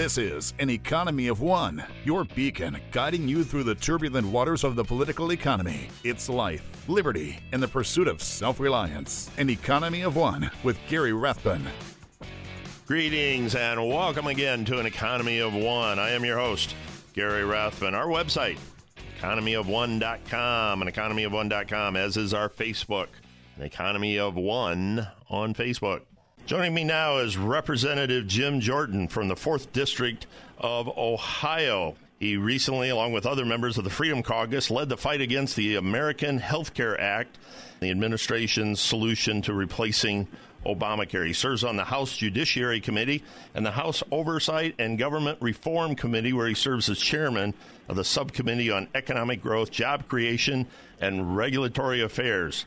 This is an economy of one, your beacon guiding you through the turbulent waters of the political economy. It's life, liberty, and the pursuit of self reliance. An economy of one with Gary Rathbun. Greetings and welcome again to an economy of one. I am your host, Gary Rathbun. Our website, economyofone.com and economyofone.com, as is our Facebook, an economy of one on Facebook. Joining me now is Representative Jim Jordan from the 4th District of Ohio. He recently, along with other members of the Freedom Caucus, led the fight against the American Health Care Act, the administration's solution to replacing Obamacare. He serves on the House Judiciary Committee and the House Oversight and Government Reform Committee, where he serves as chairman of the Subcommittee on Economic Growth, Job Creation, and Regulatory Affairs.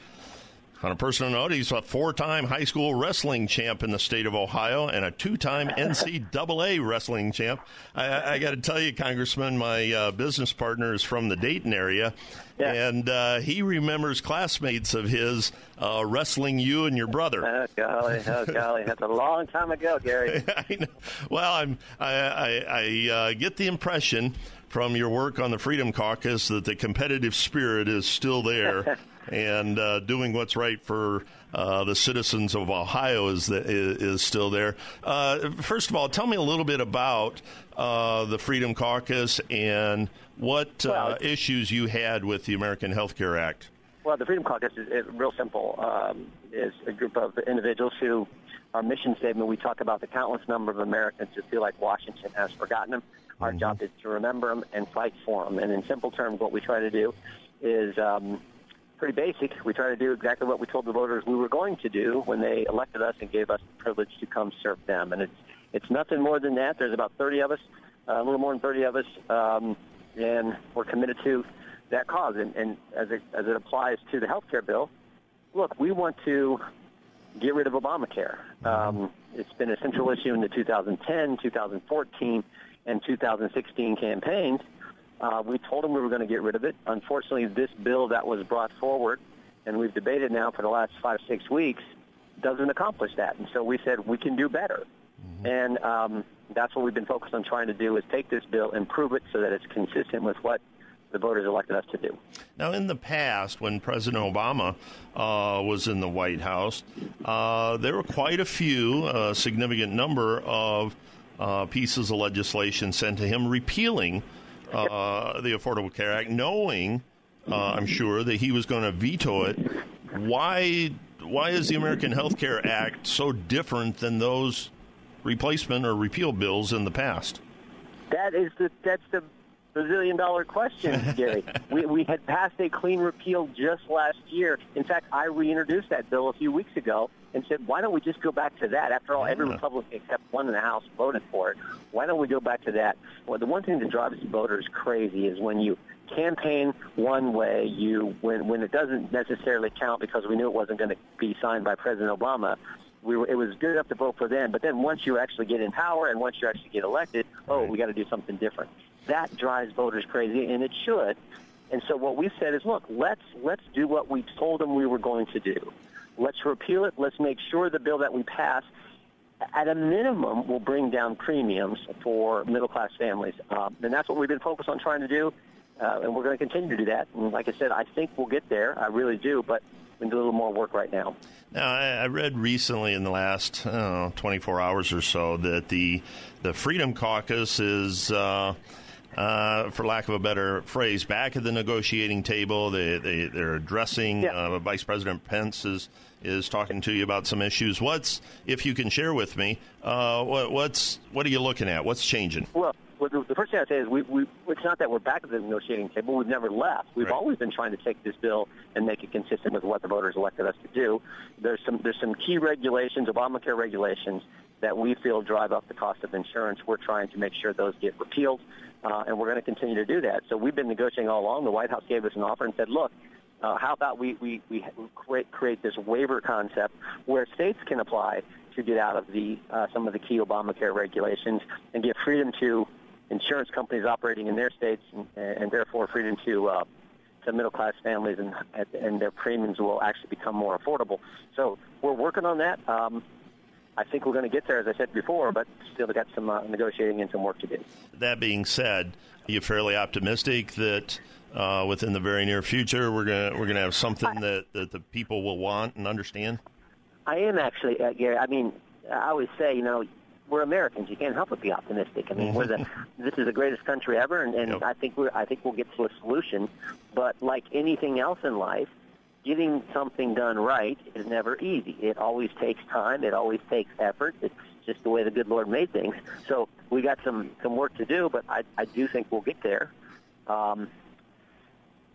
On a personal note, he's a four time high school wrestling champ in the state of Ohio and a two time NCAA wrestling champ. I, I got to tell you, Congressman, my uh, business partner is from the Dayton area, Yeah. and uh, he remembers classmates of his uh, wrestling you and your brother. Oh golly, oh golly, that's a long time ago, Gary. Well, I'm, I, I, I uh, get the impression from your work on the Freedom Caucus that the competitive spirit is still there and uh, doing what's right for uh, the citizens of Ohio is, is, is still there. Uh, first of all, tell me a little bit about uh, the Freedom Caucus and what uh, Well, issues you had with the American Health Care Act. Well, the Freedom Caucus is, is real simple. Um, is a group of individuals who, our mission statement, we talk about the countless number of Americans who feel like Washington has forgotten them. Our job is to remember them and fight for them. And in simple terms, what we try to do is um, pretty basic. We try to do exactly what we told the voters we were going to do when they elected us and gave us the privilege to come serve them. And it's it's nothing more than that. There's about 30 of us, uh, a little more than 30 of us, um, and we're committed to that cause. And, and as it as it applies to the health care bill, look, we want to get rid of Obamacare. Um, it's been a central issue in the 2010, 2014, and 2016 campaigns. Uh, we told them we were going to get rid of it. Unfortunately, this bill that was brought forward, and we've debated now for the last five, six weeks, doesn't accomplish that. And so we said we can do better. And um, that's what we've been focused on trying to do is take this bill, improve it so that it's consistent with what the voters elected us to do. Now, in the past, when President Obama uh, was in the White House, uh, there were quite a few, a significant number of uh, pieces of legislation sent to him repealing uh, the Affordable Care Act, knowing, uh, I'm sure, that he was going to veto it. Why? Why is the American Health Care Act so different than those replacement or repeal bills in the past? That is the that's the bazillion dollar question, Gary. we we had passed a clean repeal just last year. In fact, I reintroduced that bill a few weeks ago and said, why don't we just go back to that? After all, every Republican except one in the House voted for it. Why don't we go back to that? Well, the one thing that drives voters crazy is when you campaign one way, you when when it doesn't necessarily count because we knew it wasn't going to be signed by President Obama we were, it was good enough to vote for them. But then once you actually get in power and once you actually get elected, oh, we got to do something different. That drives voters crazy, and it should. And so what we said is, look, let's let's do what we told them we were going to do. Let's repeal it. Let's make sure the bill that we pass, at a minimum, will bring down premiums for middle class families. Um, and that's what we've been focused on trying to do. Uh, and we're going to continue to do that. And like I said, I think we'll get there. I really do. But we do a little more work right now. Now, I, I read recently in the last know, 24 hours or so that the the Freedom Caucus is, uh, uh, for lack of a better phrase, back at the negotiating table. They, they they're addressing. Yeah. Uh, Vice President Pence is is talking to you about some issues. What's if you can share with me? Uh, what, what's what are you looking at? What's changing? Well, the, the first thing I'd say is we, we, it's not that we're back at the negotiating table. We've never left. We've Right. always been trying to take this bill and make it consistent with what the voters elected us to do. There's some there's some key regulations, Obamacare regulations, that we feel drive up the cost of insurance. We're trying to make sure those get repealed, uh, and we're going to continue to do that. So we've been negotiating all along. The White House gave us an offer and said, look. Uh, how about we, we, we create, create this waiver concept where states can apply to get out of the uh, some of the key Obamacare regulations and give freedom to insurance companies operating in their states and, and therefore freedom to uh, to middle class families and and their premiums will actually become more affordable. So we're working on that. Um, I think we're going to get there, as I said before, but still got some uh, negotiating and some work to do. That being said, are you fairly optimistic that uh, within the very near future we're going we're going to have something that, that the people will want and understand? I am actually, uh, Gary. I mean, I always say, you know, we're Americans. You can't help but be optimistic. I mean, we're the this is the greatest country ever, and, and Yep. I think we're I think we'll get to a solution. But like anything else in life, getting something done right is never easy. It always takes time. It always takes effort. It's just the way the good Lord made things. So we got some some work to do, but I I do think we'll get there. Um,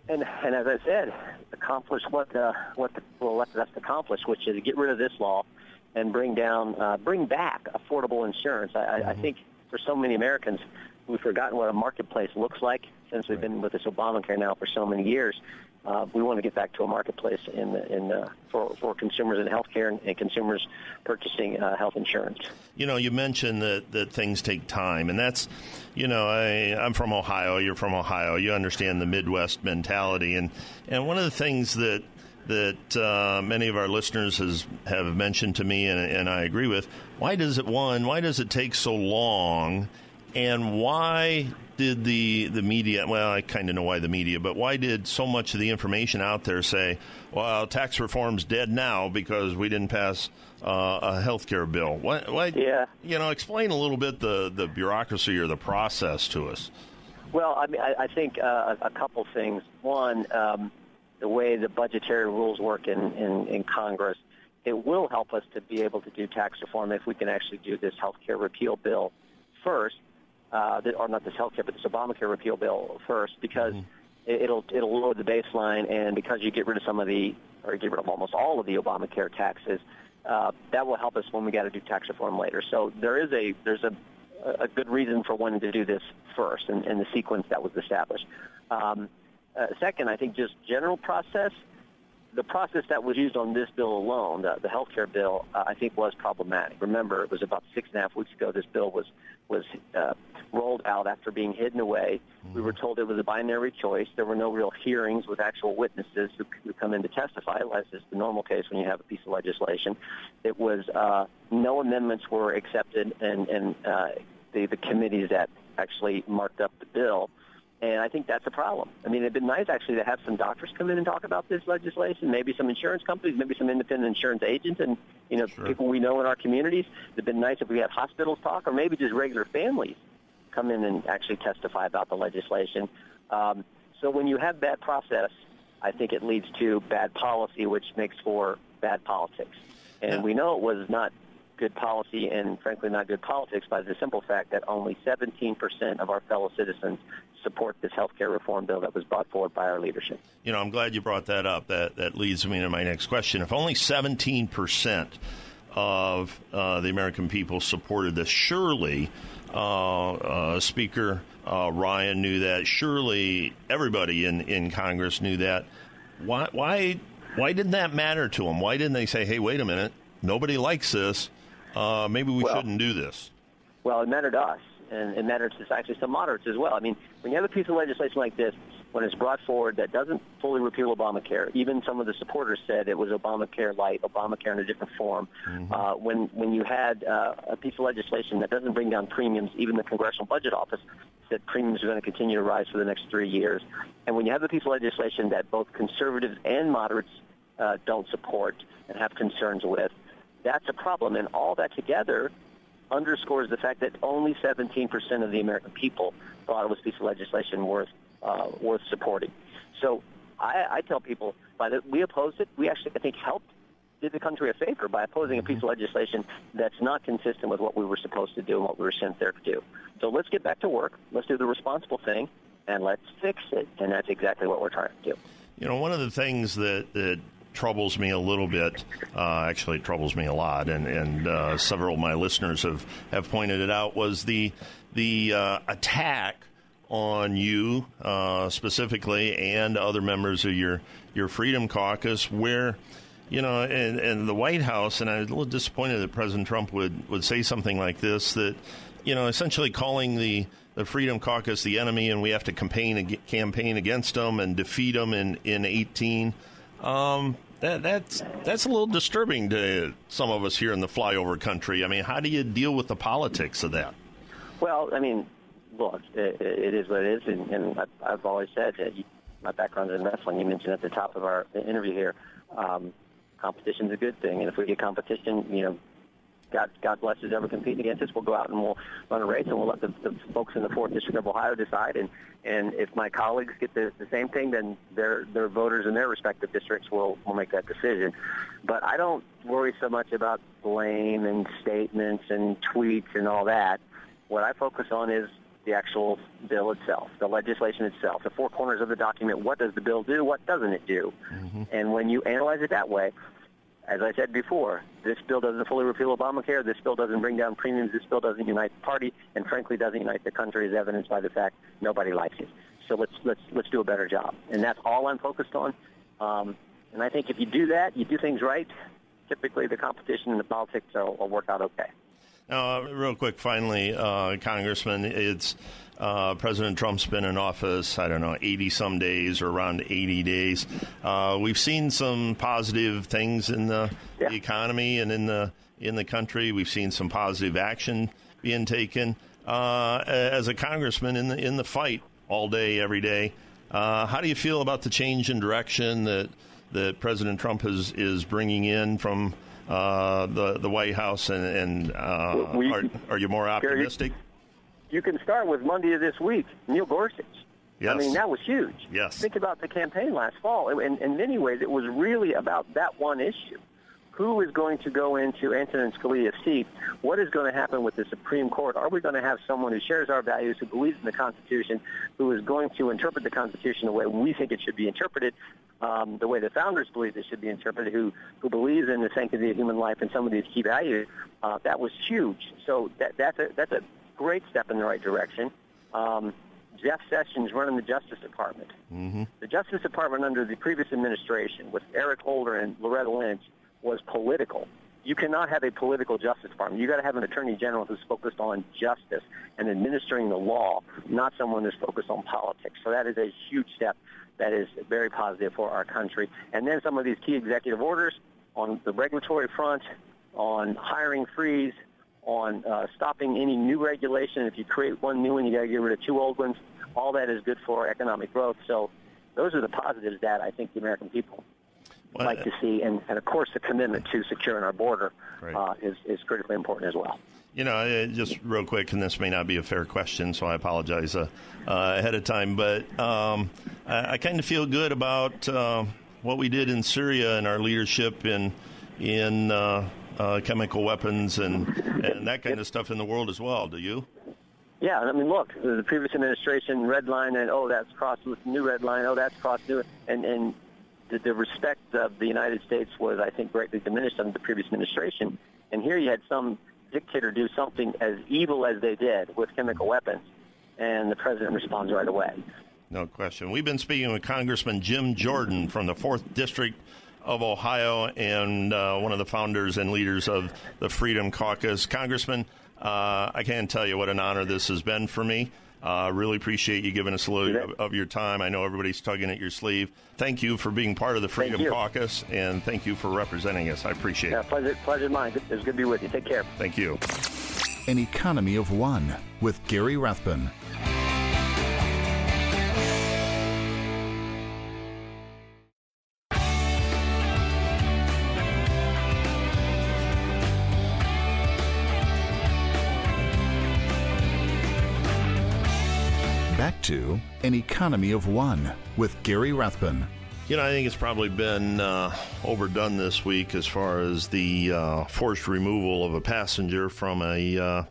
and and as I said, accomplish what uh, what the people elected us to accomplish, which is get rid of this law and bring down, uh, bring back affordable insurance. I, I, I think for so many Americans, we've forgotten what a marketplace looks like since we've been with this Obamacare now for so many years. Uh, we want to get back to a marketplace in in uh, for for consumers in healthcare and, and consumers purchasing uh, health insurance. You know, you mentioned that, that things take time, and that's, you know, I, I'm from Ohio. You're from Ohio. You understand the Midwest mentality, and and one of the things that that uh, many of our listeners has have mentioned to me, and, and I agree with. Why does it one? Why does it take so long? And why did the the media? Well, I kind of know why the media, but why did so much of the information out there say, "Well, tax reform's dead now because we didn't pass uh, a health care bill"? Why, why? Yeah. You know, explain a little bit the the bureaucracy or the process to us. Well, I mean, I, I think uh, a, a couple things. One, um, the way the budgetary rules work in, in, in Congress, it will help us to be able to do tax reform if we can actually do this health care repeal bill first, uh, th- or not this health care, but this Obamacare repeal bill first, because it, it'll it'll lower the baseline, and because you get rid of some of the, or get rid of almost all of the Obamacare taxes, uh, that will help us when we got to do tax reform later. So there is a there's a a good reason for wanting to do this first and, and the sequence that was established. Um, uh, second, I think just general process. The process that was used on this bill alone, the, the health care bill, uh, I think was problematic. Remember, it was about six and a half weeks ago this bill was was after being hidden away. We were told it was a binary choice. There were no real hearings with actual witnesses who, who come in to testify, as is the normal case when you have a piece of legislation. It was uh, no amendments were accepted, and, and uh, the, the committees that actually marked up the bill. And I think that's a problem. I mean, it'd been nice actually to have some doctors come in and talk about this legislation, maybe some insurance companies, maybe some independent insurance agents, and you know people we know in our communities. It'd been nice if we had hospitals talk, or maybe just regular families come in and actually testify about the legislation. Um, so when you have bad process, I think it leads to bad policy, which makes for bad politics. And Yeah. we know it was not good policy and frankly not good politics by the simple fact that only 17% of our fellow citizens support this health care reform bill that was brought forward by our leadership. You know, I'm glad you brought that up. That that leads me to my next question. If only 17 percent of uh, the American people supported this, surely Speaker uh, Ryan knew that. Surely everybody in, in Congress knew that. Why why why didn't that matter to them? Why didn't they say, "Hey, wait a minute, nobody likes this. Uh, maybe we Well- shouldn't do this." Well, it mattered to us, and it mattered to actually some moderates as well. I mean, when you have a piece of legislation like this, when it's brought forward that doesn't fully repeal Obamacare, even some of the supporters said it was Obamacare light, Obamacare in a different form. Uh, when when you had uh, a piece of legislation that doesn't bring down premiums, even the Congressional Budget Office said premiums are going to continue to rise for the next three years. And when you have a piece of legislation that both conservatives and moderates uh, don't support and have concerns with, that's a problem. And all that together underscores the fact that only 17% of the American people thought it was a piece of legislation worth uh, worth supporting. So I, I tell people, by the, we opposed it. We actually, I think, helped did the country a favor by opposing a piece of legislation that's not consistent with what we were supposed to do and what we were sent there to do. So let's get back to work. Let's do the responsible thing, and let's fix it. And that's exactly what we're trying to do. You know, one of the things that, that troubles me a little bit, uh, actually it troubles me a lot, and, and uh, several of my listeners have, have pointed it out, was the, the uh, attack on you uh, specifically and other members of your, your Freedom Caucus, where, you know, and, and the White House, and I was a little disappointed that President Trump would, would say something like this, that, you know, essentially calling the, the Freedom Caucus the enemy and we have to campaign, campaign against them and defeat them in, in 18. Um, that, that's that's a little disturbing to some of us here in the flyover country. I mean, how do you deal with the politics of that? Well, I mean, it, it is what it is, and, and I've, I've always said that you, my background is in wrestling. You mentioned at the top of our interview here, um, competition is a good thing, and if we get competition, you know, God, God bless ever competing against us. We'll go out and we'll run a race, and we'll let the, the folks in the fourth district of Ohio decide. And and if my colleagues get the, the same thing, then their their voters in their respective districts will will make that decision. But I don't worry so much about blame and statements and tweets and all that. What I focus on is the actual bill itself, the legislation itself, the four corners of the document. What does the bill do? What doesn't it do? Mm-hmm. And when you analyze it that way, as I said before, this bill doesn't fully repeal Obamacare. This bill doesn't bring down premiums. This bill doesn't unite the party, and frankly, doesn't unite the country, as evidenced by the fact nobody likes it. So let's let's let's do a better job, and that's all I'm focused on. Um, and I think if you do that, you do things right. Typically, the competition and the politics will, will work out okay. Now, uh, real quick, finally, uh, Congressman, it's uh, President Trump's been in office, I don't know, 80 some days or around 80 days. Uh, we've seen some positive things in the, yeah. the, economy and in the in the country. We've seen some positive action being taken. Uh, as a congressman in the in the fight all day, every day, uh, how do you feel about the change in direction that that President Trump is is bringing in from uh, the the White House, and, and uh, we, are, are you more optimistic? you can start with Monday of this week, Neil Gorsuch. Yes. I mean, that was huge. Yes. Think about the campaign last fall. In, in many ways, it was really about that one issue. Who is going to go into Antonin Scalia's seat? What is going to happen with the Supreme Court? Are we going to have someone who shares our values, who believes in the Constitution, who is going to interpret the Constitution the way we think it should be interpreted, um, the way the founders believed it should be interpreted, who, who believes in the sanctity of human life and some of these key values? Uh, that was huge. So that, that's, a, that's a great step in the right direction. Um, Jeff Sessions running the Justice Department. Mm-hmm. The Justice Department under the previous administration with Eric Holder and Loretta Lynch was political. You cannot have a political Justice Department. You've got to have an Attorney General who's focused on justice and administering the law, not someone who's focused on politics. So that is a huge step that is very positive for our country. And then some of these key executive orders on the regulatory front, on hiring freeze, on uh, stopping any new regulation. If you create one new one, you got to get rid of two old ones. All that is good for economic growth. So those are the positives that I think the American people like to see. And, and, of course, the commitment to securing our border right. uh, is, is critically important as well. You know, just real quick, and this may not be a fair question, so I apologize uh, uh, ahead of time, but um, I, I kind of feel good about uh, what we did in Syria and our leadership in in uh, uh, chemical weapons and and that kind of stuff in the world as well. Do you? Yeah, I mean, look, the previous administration red line and oh, that's crossed with new red line. Oh, that's crossed new, and and the, the respect of the United States was, I think, greatly diminished under the previous administration. And here you had some dictator do something as evil as they did with chemical weapons, and the president responds right away. No question. We've been speaking with Congressman Jim Jordan from the 4th District of Ohio and uh, one of the founders and leaders of the Freedom Caucus. Congressman, uh, I can't tell you what an honor this has been for me. Uh, really appreciate you giving us a little of, of, your time. I know everybody's tugging at your sleeve. Thank you for being part of the Freedom Caucus, and thank you for representing us. I appreciate it. yeah, it. Pleasure, pleasure mine. It's good to be with you. Take care. Thank you. An Economy of One with Gary Rathbun. An Economy of One with Gary Rathbun. You know, I think it's probably been uh, overdone this week as far as the uh, forced removal of a passenger from a uh,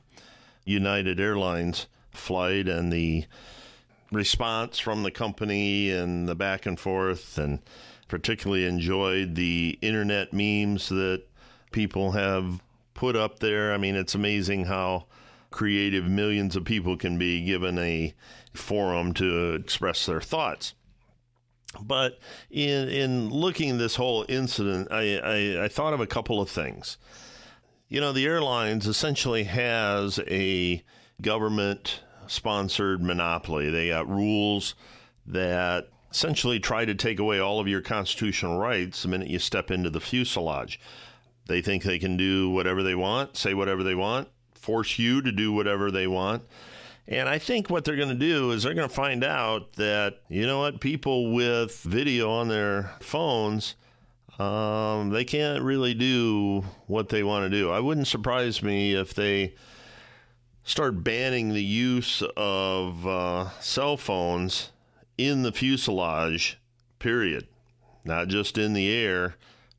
United Airlines flight and the response from the company and the back and forth, and particularly enjoyed the internet memes that people have put up there. I mean, it's amazing how creative millions of people can be given a forum to express their thoughts. But in in looking this whole incident, I, I, I thought of a couple of things. You know, the airlines essentially has a government sponsored monopoly. They got rules that essentially try to take away all of your constitutional rights the minute you step into the fuselage. They think they can do whatever they want, say whatever they want, force you to do whatever they want. And I think what they're going to do is they're going to find out that, you know what, people with video on their phones, um, they can't really do what they want to do. I wouldn't surprise me if they start banning the use of uh, cell phones in the fuselage, period. Not just in the air,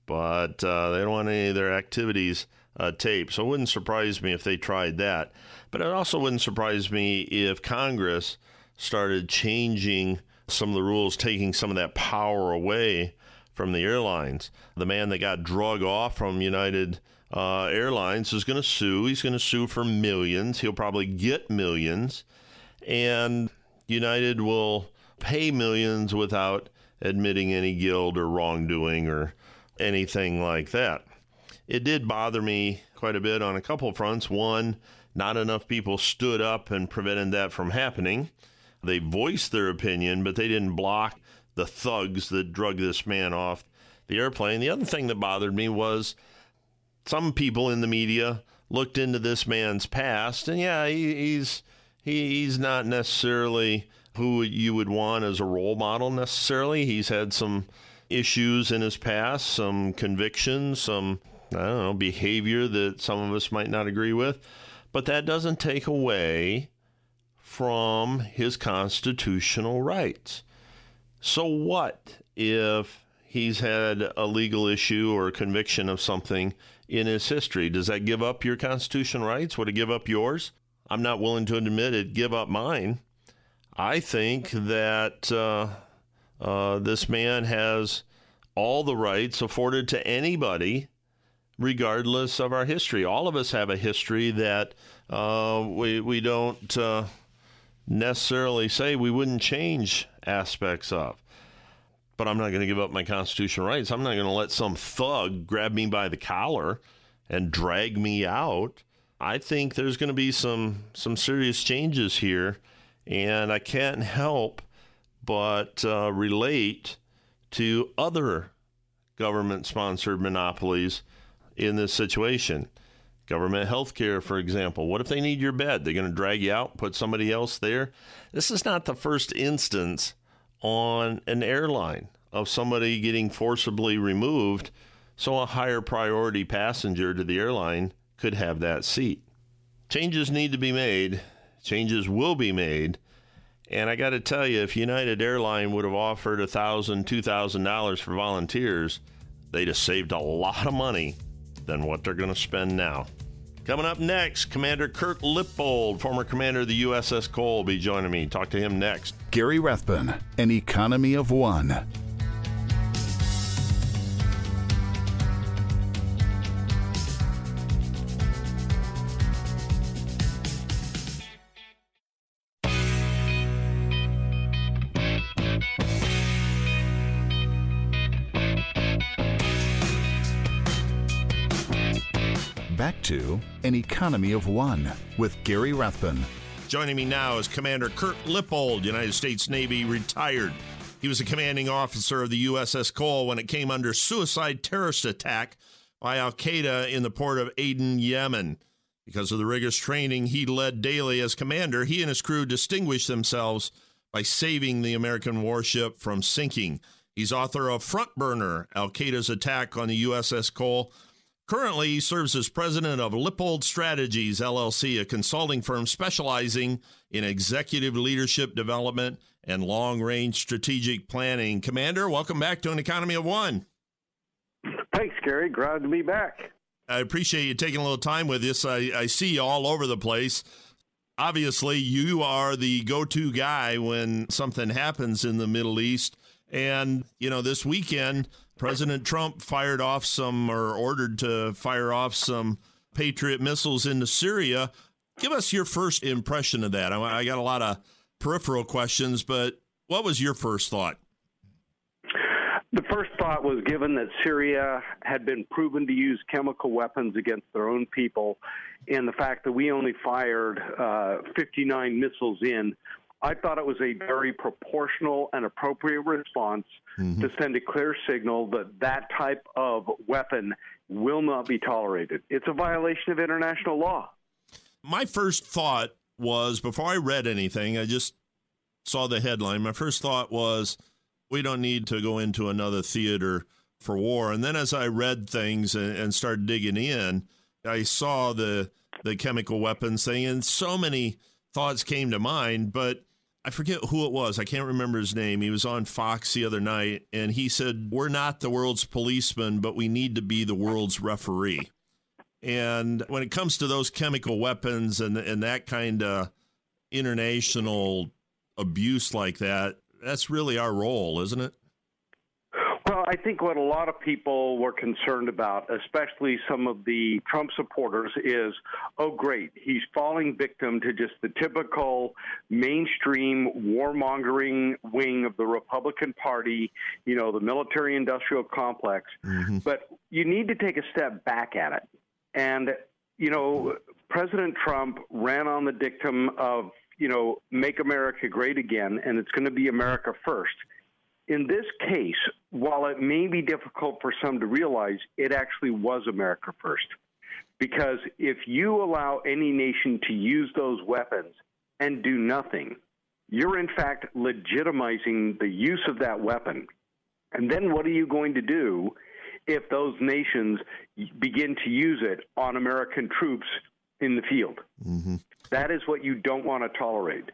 but uh, they don't want any of their activities uh, taped. So it wouldn't surprise me if they tried that. But it also wouldn't surprise me if Congress started changing some of the rules, taking some of that power away from the airlines. The man that got drug off from United uh, Airlines is going to sue. He's going to sue for millions. He'll probably get millions. And United will pay millions without admitting any guilt or wrongdoing or anything like that. It did bother me quite a bit on a couple fronts. One, not enough people stood up and prevented that from happening. They voiced their opinion, but they didn't block the thugs that drug this man off the airplane. The other thing that bothered me was some people in the media looked into this man's past, and yeah, he, he's he, he's not necessarily who you would want as a role model necessarily. He's had some issues in his past, some convictions, some I don't know behavior that some of us might not agree with, but that doesn't take away from his constitutional rights. So what if he's had a legal issue or a conviction of something in his history. Does that give up your constitutional rights? Would it give up yours? I'm not willing to admit it, give up mine. I think that uh, uh, this man has all the rights afforded to anybody, regardless of our history. All of us have a history that uh, we, we don't uh, necessarily say we wouldn't change aspects of but I'm not going to give up my constitutional rights. I'm not going to let some thug grab me by the collar and drag me out. I think there's going to be some some serious changes here, and I can't help but uh, relate to other government-sponsored monopolies in this situation. Government health care, for example. What if they need your bed? They're going to drag you out, put somebody else there. This is not the first instance on an airline of somebody getting forcibly removed so a higher priority passenger to the airline could have that seat. Changes need to be made, changes will be made. And I got to tell you, if United Airline would have offered $1,000, $2,000 for volunteers, they'd have saved a lot of money than what they're going to spend now. Coming up next, Commander Kirk Lippold, former commander of the USS Cole, will be joining me. Talk to him next. Gary Rathbun, An Economy of One. Back to An Economy of One with Gary Rathbun. Joining me now is Commander Kirk Lippold, United States Navy, retired. He was a commanding officer of the USS Cole when it came under suicide terrorist attack by Al Qaeda in the port of Aden, Yemen. Because of the rigorous training he led daily as commander, he and his crew distinguished themselves by saving the American warship from sinking. He's author of Front Burner Al Qaeda's Attack on the USS Cole Currently, he serves as president of Lippold Strategies, LLC, a consulting firm specializing in executive leadership development and long range strategic planning. Commander, welcome back to an Economy of One. Thanks, Gary. Glad to be back. I appreciate you taking a little time with us. I, I see you all over the place. Obviously, you are the go to guy when something happens in the Middle East. And, you know, this weekend, President Trump fired off some or ordered to fire off some Patriot missiles into Syria. Give us your first impression of that. I got a lot of peripheral questions, but what was your first thought? The first thought was given that Syria had been proven to use chemical weapons against their own people, and the fact that we only fired uh, 59 missiles in I thought it was a very proportional and appropriate response mm-hmm. to send a clear signal that that type of weapon will not be tolerated. It's a violation of international law. My first thought was before I read anything, I just saw the headline. My first thought was we don't need to go into another theater for war. And then as I read things and, and started digging in, I saw the the chemical weapons thing, and so many thoughts came to mind. But I forget who it was. I can't remember his name. He was on Fox the other night, and he said, "We're not the world's policeman, but we need to be the world's referee." And when it comes to those chemical weapons and and that kind of international abuse like that, that's really our role, isn't it? Well, I think what a lot of people were concerned about, especially some of the Trump supporters, is oh, great, he's falling victim to just the typical mainstream warmongering wing of the Republican Party, you know, the military industrial complex. Mm-hmm. But you need to take a step back at it. And, you know, President Trump ran on the dictum of, you know, make America great again, and it's going to be America first in this case, while it may be difficult for some to realize, it actually was America first. Because if you allow any nation to use those weapons and do nothing, you're in fact legitimizing the use of that weapon. And then what are you going to do if those nations begin to use it on American troops in the field? Mm-hmm. That is what you don't want to tolerate.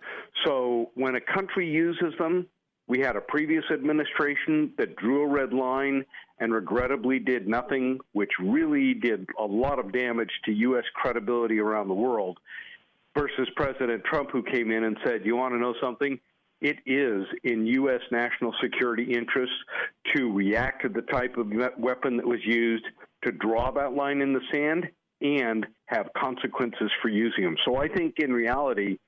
So when a country uses them, we had a previous administration that drew a red line and regrettably did nothing, which really did a lot of damage to U.S. credibility around the world, versus President Trump, who came in and said, You want to know something? It is in U.S. national security interests to react to the type of weapon that was used, to draw that line in the sand, and have consequences for using them. So I think in reality,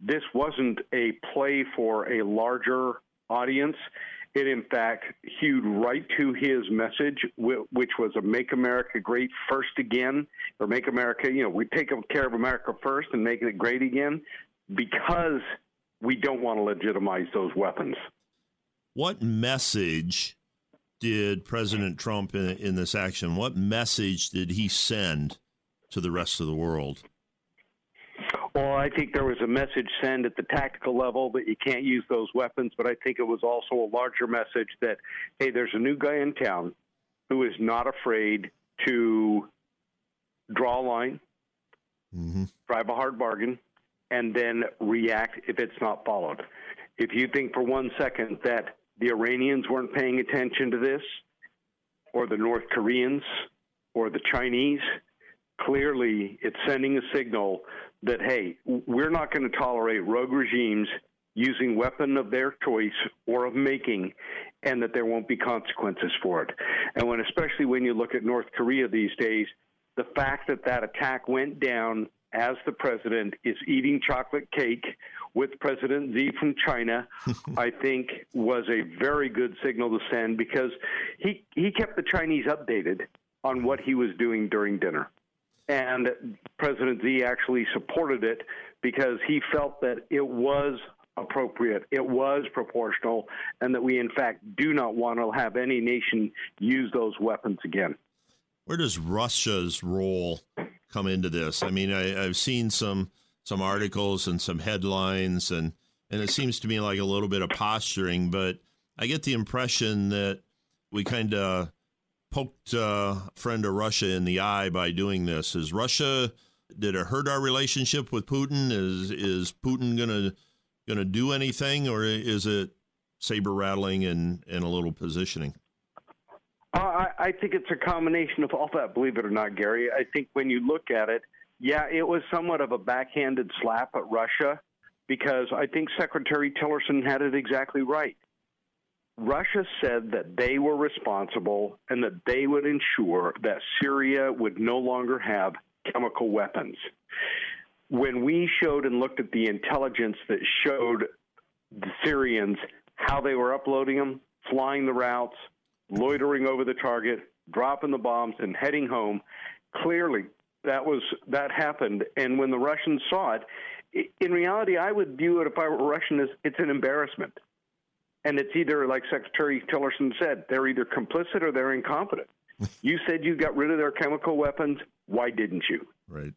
this wasn't a play for a larger audience. It, in fact, hewed right to his message, which was a Make America Great First Again, or Make America, you know, we take care of America first and make it great again because we don't want to legitimize those weapons. What message did President Trump in, in this action, what message did he send to the rest of the world? Well, I think there was a message sent at the tactical level that you can't use those weapons, but I think it was also a larger message that, hey, there's a new guy in town who is not afraid to draw a line, mm-hmm. drive a hard bargain, and then react if it's not followed. If you think for one second that the Iranians weren't paying attention to this, or the North Koreans, or the Chinese, clearly it's sending a signal that, hey, we're not going to tolerate rogue regimes using weapon of their choice or of making and that there won't be consequences for it. And when especially when you look at North Korea these days, the fact that that attack went down as the president is eating chocolate cake with President Xi from China, I think was a very good signal to send because he he kept the Chinese updated on what he was doing during dinner. And President Xi actually supported it because he felt that it was appropriate, it was proportional, and that we, in fact, do not want to have any nation use those weapons again. Where does Russia's role come into this? I mean, I, have seen some some articles and some headlines, and and it seems to me like a little bit of posturing, but I get the impression that we kind of poked a friend of Russia in the eye by doing this. Is Russia did it hurt our relationship with Putin? Is is Putin gonna gonna do anything, or is it saber rattling and and a little positioning? Uh, I, I think it's a combination of all that. Believe it or not, Gary. I think when you look at it, yeah, it was somewhat of a backhanded slap at Russia because I think Secretary Tillerson had it exactly right. Russia said that they were responsible and that they would ensure that Syria would no longer have chemical weapons. When we showed and looked at the intelligence that showed the Syrians how they were uploading them, flying the routes, loitering over the target, dropping the bombs, and heading home, clearly that was that happened. And when the Russians saw it, in reality, I would view it if I were Russian as it's an embarrassment. And it's either, like Secretary Tillerson said, they're either complicit or they're incompetent. you said you got rid of their chemical weapons. Why didn't you? Right.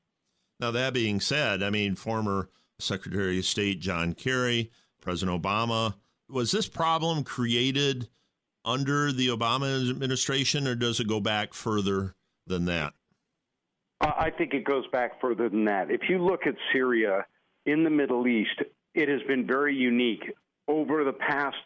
Now, that being said, I mean, former Secretary of State John Kerry, President Obama, was this problem created under the Obama administration, or does it go back further than that? I think it goes back further than that. If you look at Syria in the Middle East, it has been very unique over the past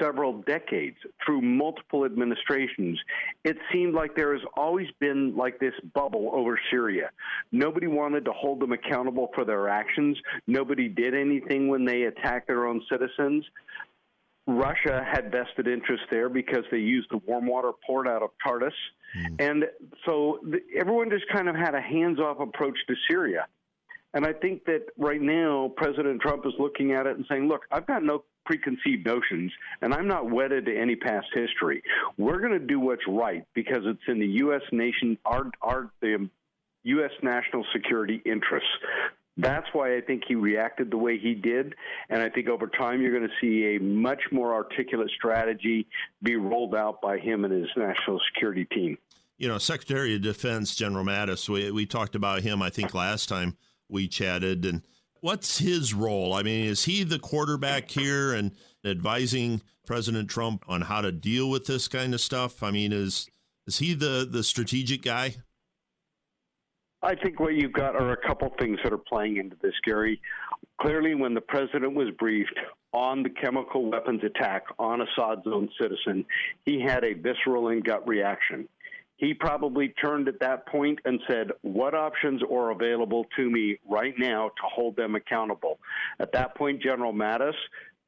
several decades through multiple administrations, it seemed like there has always been like this bubble over Syria. Nobody wanted to hold them accountable for their actions. Nobody did anything when they attacked their own citizens. Russia had vested interest there because they used the warm water port out of Tartus. Mm. And so the, everyone just kind of had a hands off approach to Syria. And I think that right now, President Trump is looking at it and saying, look, I've got no preconceived notions, and I'm not wedded to any past history. We're going to do what's right because it's in the U.S. nation, our, our, the U.S. national security interests. That's why I think he reacted the way he did. And I think over time, you're going to see a much more articulate strategy be rolled out by him and his national security team. You know, Secretary of Defense General Mattis, we, we talked about him, I think, last time we chatted. And what's his role? I mean, is he the quarterback here and advising President Trump on how to deal with this kind of stuff? I mean, is is he the the strategic guy? I think what you've got are a couple things that are playing into this, Gary. Clearly, when the president was briefed on the chemical weapons attack on Assad's own citizen, he had a visceral and gut reaction. He probably turned at that point and said, What options are available to me right now to hold them accountable? At that point, General Mattis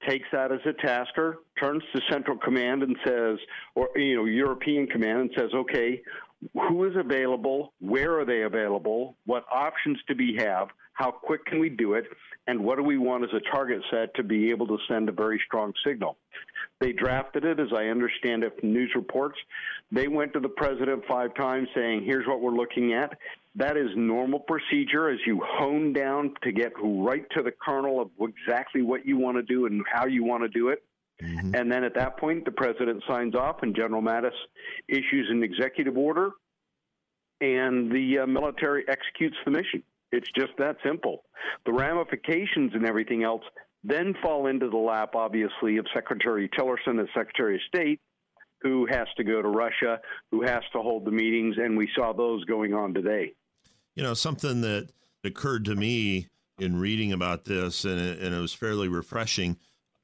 takes that as a tasker, turns to Central Command and says, or, you know, European Command and says, okay, who is available, where are they available, what options do we have, how quick can we do it, and what do we want as a target set to be able to send a very strong signal. They drafted it, as I understand it from news reports. They went to the president five times saying, here's what we're looking at. That is normal procedure as you hone down to get right to the kernel of exactly what you want to do and how you want to do it. Mm-hmm. And then at that point, the president signs off, and General Mattis issues an executive order, and the uh, military executes the mission. It's just that simple. The ramifications and everything else then fall into the lap, obviously, of Secretary Tillerson as Secretary of State, who has to go to Russia, who has to hold the meetings, and we saw those going on today. You know, something that occurred to me in reading about this, and it, and it was fairly refreshing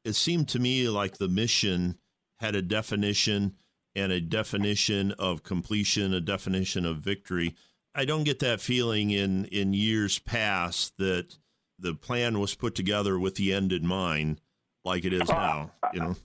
it seemed to me like the mission had a definition and a definition of completion, a definition of victory. I don't get that feeling in in years past that the plan was put together with the end in mind, like it is now. You know.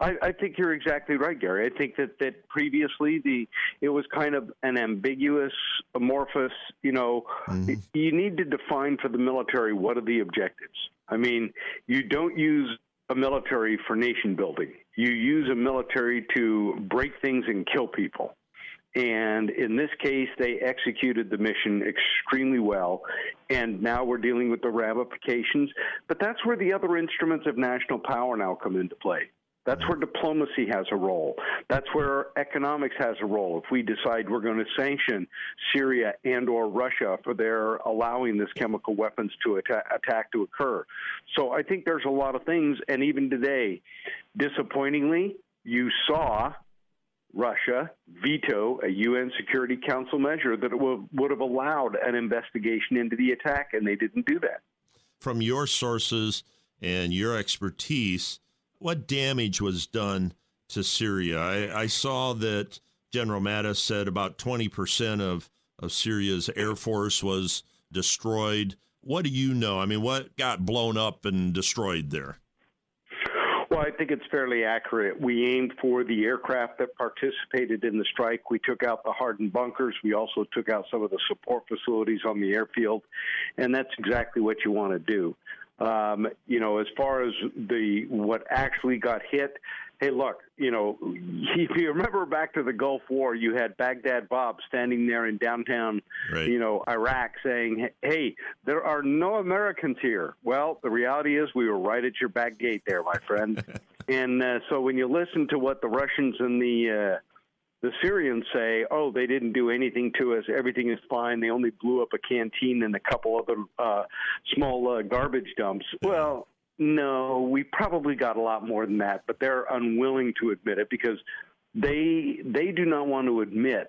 I, I think you're exactly right, Gary. I think that, that previously the it was kind of an ambiguous, amorphous. You know, mm-hmm. you need to define for the military what are the objectives. I mean, you don't use a military for nation building. You use a military to break things and kill people. And in this case, they executed the mission extremely well. And now we're dealing with the ramifications. But that's where the other instruments of national power now come into play. That's where diplomacy has a role. That's where economics has a role. If we decide we're going to sanction Syria and or Russia for their allowing this chemical weapons to attack, attack to occur. So I think there's a lot of things. And even today, disappointingly, you saw Russia veto a UN Security Council measure that would have allowed an investigation into the attack, and they didn't do that. From your sources and your expertise, what damage was done to Syria? I, I saw that General Mattis said about 20% of, of Syria's air force was destroyed. What do you know? I mean, what got blown up and destroyed there? Well, I think it's fairly accurate. We aimed for the aircraft that participated in the strike. We took out the hardened bunkers. We also took out some of the support facilities on the airfield. And that's exactly what you want to do. Um, you know, as far as the what actually got hit, hey, look, you know, if you remember back to the Gulf War, you had Baghdad Bob standing there in downtown, right. you know, Iraq saying, hey, there are no Americans here. Well, the reality is we were right at your back gate there, my friend. and uh, so when you listen to what the Russians and the uh, the Syrians say, oh, they didn't do anything to us. Everything is fine. They only blew up a canteen and a couple other uh, small uh, garbage dumps. Well, no, we probably got a lot more than that, but they're unwilling to admit it because they they do not want to admit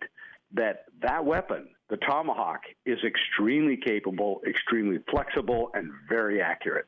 that that weapon, the tomahawk, is extremely capable, extremely flexible, and very accurate.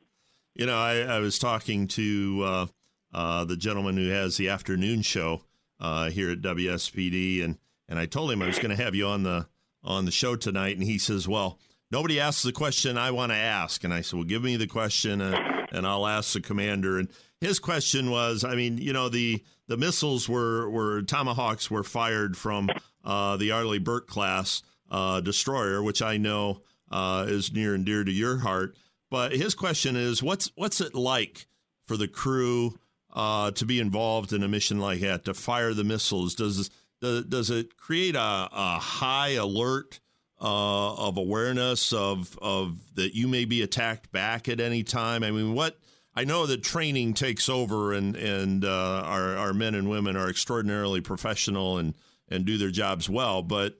You know, I, I was talking to uh, uh, the gentleman who has the afternoon show uh, here at WSPD, and and I told him I was going to have you on the on the show tonight, and he says, "Well, nobody asks the question I want to ask," and I said, "Well, give me the question, uh, and I'll ask the commander." And his question was, I mean, you know, the the missiles were were tomahawks were fired from uh, the Arleigh Burke class uh, destroyer, which I know uh, is near and dear to your heart. But his question is, what's what's it like for the crew? uh, to be involved in a mission like that to fire the missiles? Does does, does it create a, a high alert uh, of awareness of of that you may be attacked back at any time? I mean, what I know that training takes over, and and uh, our our men and women are extraordinarily professional and and do their jobs well, but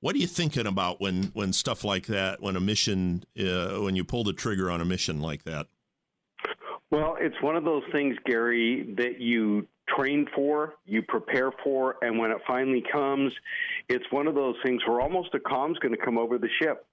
what are you thinking about when when stuff like that when a mission uh, when you pull the trigger on a mission like that well, it's one of those things, Gary, that you train for, you prepare for, and when it finally comes, it's one of those things where almost a com's going to come over the ship.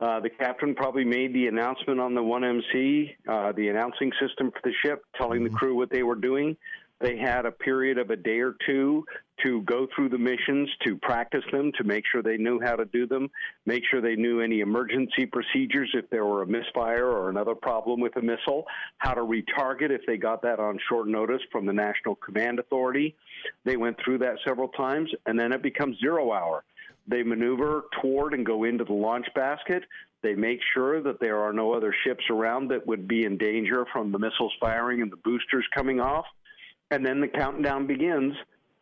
Uh, the captain probably made the announcement on the 1MC, uh, the announcing system for the ship, telling the mm-hmm. crew what they were doing. They had a period of a day or two to go through the missions, to practice them, to make sure they knew how to do them, make sure they knew any emergency procedures if there were a misfire or another problem with a missile, how to retarget if they got that on short notice from the National Command Authority. They went through that several times, and then it becomes zero hour. They maneuver toward and go into the launch basket. They make sure that there are no other ships around that would be in danger from the missiles firing and the boosters coming off and then the countdown begins,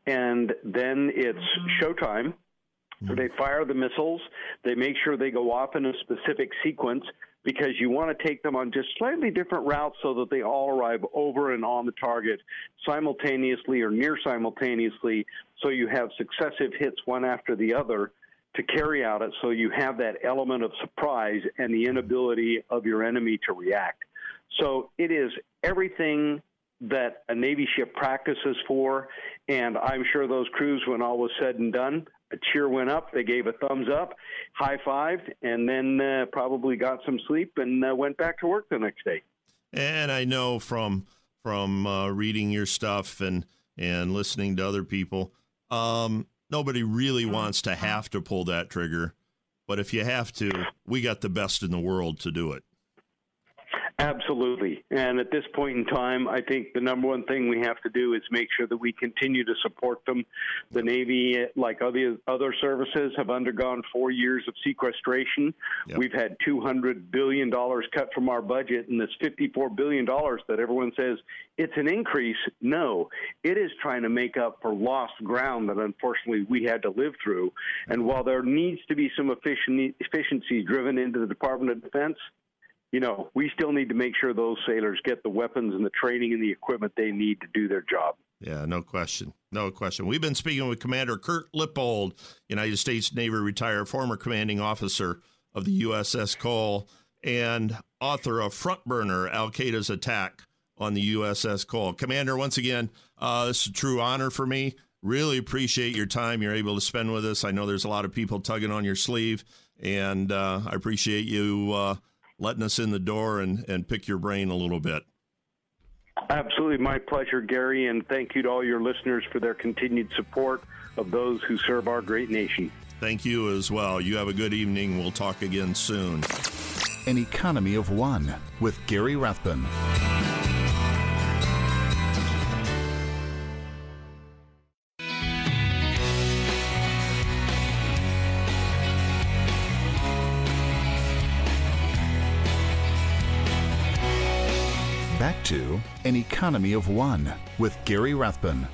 and then it's showtime. So they mm-hmm. fire the missiles. They make sure they go off in a specific sequence because you want to take them on just slightly different routes so that they all arrive over and on the target simultaneously or near simultaneously. So you have successive hits one after the other to carry out it. So you have that element of surprise and the inability of your enemy to react. So it is everything that a Navy ship practices for. And I'm sure those crews, when all was said and done, a cheer went up. They gave a thumbs up, high fived, and then uh, probably got some sleep and uh, went back to work the next day. And I know from from uh, reading your stuff and and listening to other people, um, nobody really wants to have to pull that trigger. But if you have to, we got the best in the world to do it. Absolutely. And at this point in time, I think the number one thing we have to do is make sure that we continue to support them. The Navy, like other other services, have undergone four years of sequestration. Yep. We've had $200 billion cut from our budget, and this $54 billion that everyone says it's an increase. No, it is trying to make up for lost ground that unfortunately we had to live through. And while there needs to be some efficiency driven into the Department of Defense, you know, we still need to make sure those sailors get the weapons and the training and the equipment they need to do their job. Yeah, no question. No question. We've been speaking with Commander Kirk Lippold, United States Navy retired, former commanding officer of the USS Cole, and author of Front Burner Al Qaeda's Attack on the USS Cole. Commander, once again, uh, this is a true honor for me. Really appreciate your time you're able to spend with us. I know there's a lot of people tugging on your sleeve, and uh, I appreciate you uh, letting us in the door and, and pick your brain a little bit. Absolutely, my pleasure, Gary, and thank you to all your listeners for their continued support of those who serve our great nation. Thank you as well. You have a good evening. We'll talk again soon. An Economy of One with Gary Rathbun. To An Economy of One with Gary Rathbun.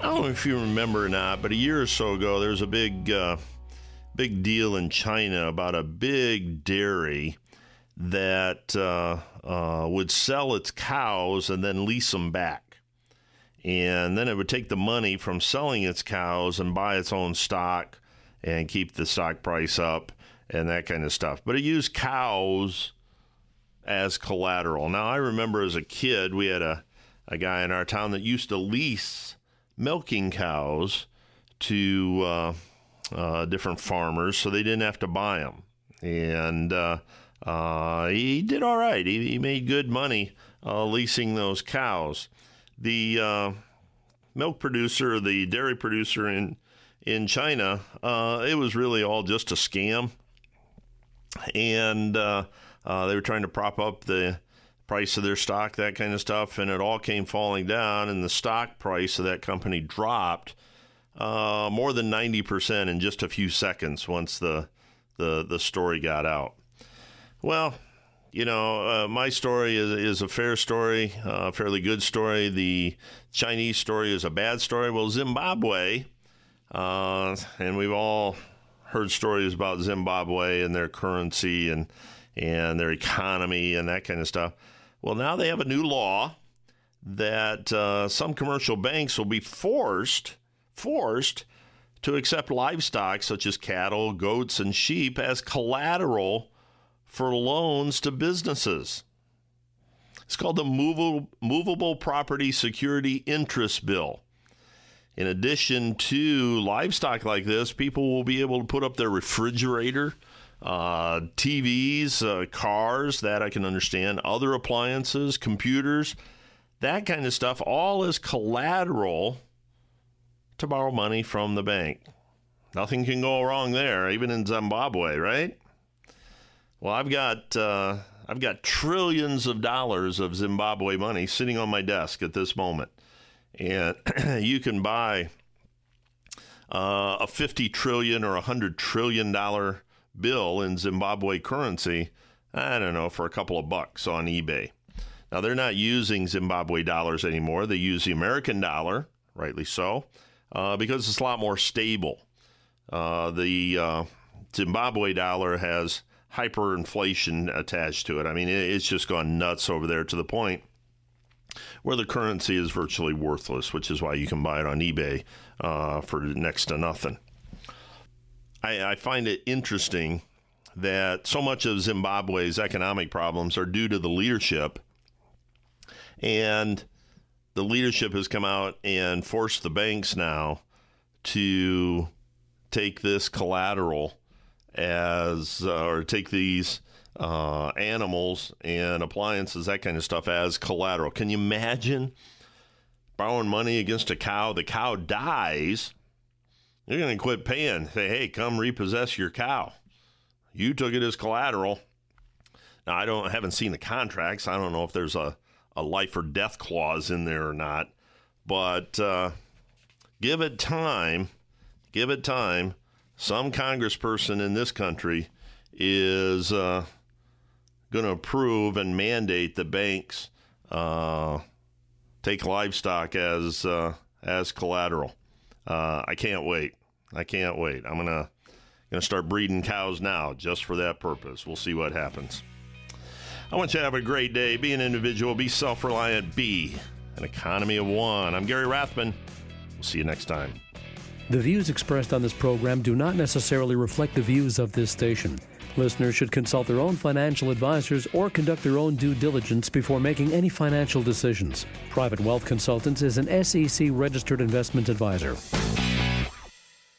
I don't know if you remember or not, but a year or so ago, there was a big, uh, big deal in China about a big dairy that uh, uh, would sell its cows and then lease them back. And then it would take the money from selling its cows and buy its own stock and keep the stock price up and that kind of stuff. But it used cows as collateral. Now, I remember as a kid, we had a, a guy in our town that used to lease milking cows to uh, uh, different farmers so they didn't have to buy them. And uh, uh he did all right. He, he made good money uh, leasing those cows. The uh, milk producer, the dairy producer in in China, it was really all just a scam. And they were trying to prop up the price of their stock, that kind of stuff, and it all came falling down, and the stock price of that company dropped uh, more than 90% in just a few seconds once the, the, the story got out. Well, you know, uh, my story is, is a fair story, a uh, fairly good story. The Chinese story is a bad story. Well, Zimbabwe, uh, and we've all heard stories about Zimbabwe and their currency and and their economy and that kind of stuff. Well, now they have a new law that uh, some commercial banks will be forced forced to accept livestock such as cattle, goats, and sheep as collateral for loans to businesses. It's called the Movable, Movable Property Security Interest Bill. In addition to livestock like this, people will be able to put up their refrigerator, uh, TVs, uh, cars, that I can understand, other appliances, computers, that kind of stuff, all is collateral to borrow money from the bank. Nothing can go wrong there, even in Zimbabwe, right? Well, I've got uh, I've got trillions of dollars of Zimbabwe money sitting on my desk at this moment, and you can buy uh, a fifty trillion or a hundred trillion dollar bill in Zimbabwe currency, I don't know, for a couple of bucks on eBay. Now, they're not using Zimbabwe dollars anymore. They use the American dollar, rightly so, uh, because it's a lot more stable. Uh, the uh, Zimbabwe dollar has hyperinflation attached to it. I mean, it's just gone nuts over there to the point where the currency is virtually worthless, which is why you can buy it on eBay uh, for next to nothing. I, I find it interesting that so much of Zimbabwe's economic problems are due to the leadership. And the leadership has come out and forced the banks now to take this collateral as, uh, or take these uh, animals and appliances, that kind of stuff, as collateral. Can you imagine borrowing money against a cow? The cow dies you're going to quit paying. Say, hey, come repossess your cow. You took it as collateral. Now, I don't I haven't seen the contracts. I don't know if there's a, a life or death clause in there or not. But uh, give it time. Give it time. Some congressperson in this country is uh, going to approve and mandate the banks uh, take livestock as uh, as collateral. Uh, I can't wait. I can't wait. I'm gonna gonna start breeding cows now just for that purpose. We'll see what happens. I want you to have a great day. Be an individual. Be self-reliant. Be an economy of one. I'm Gary Rathbun. We'll see you next time. The views expressed on this program do not necessarily reflect the views of this station. Listeners should consult their own financial advisors or conduct their own due diligence before making any financial decisions. Private Wealth Consultants is an SEC registered investment advisor.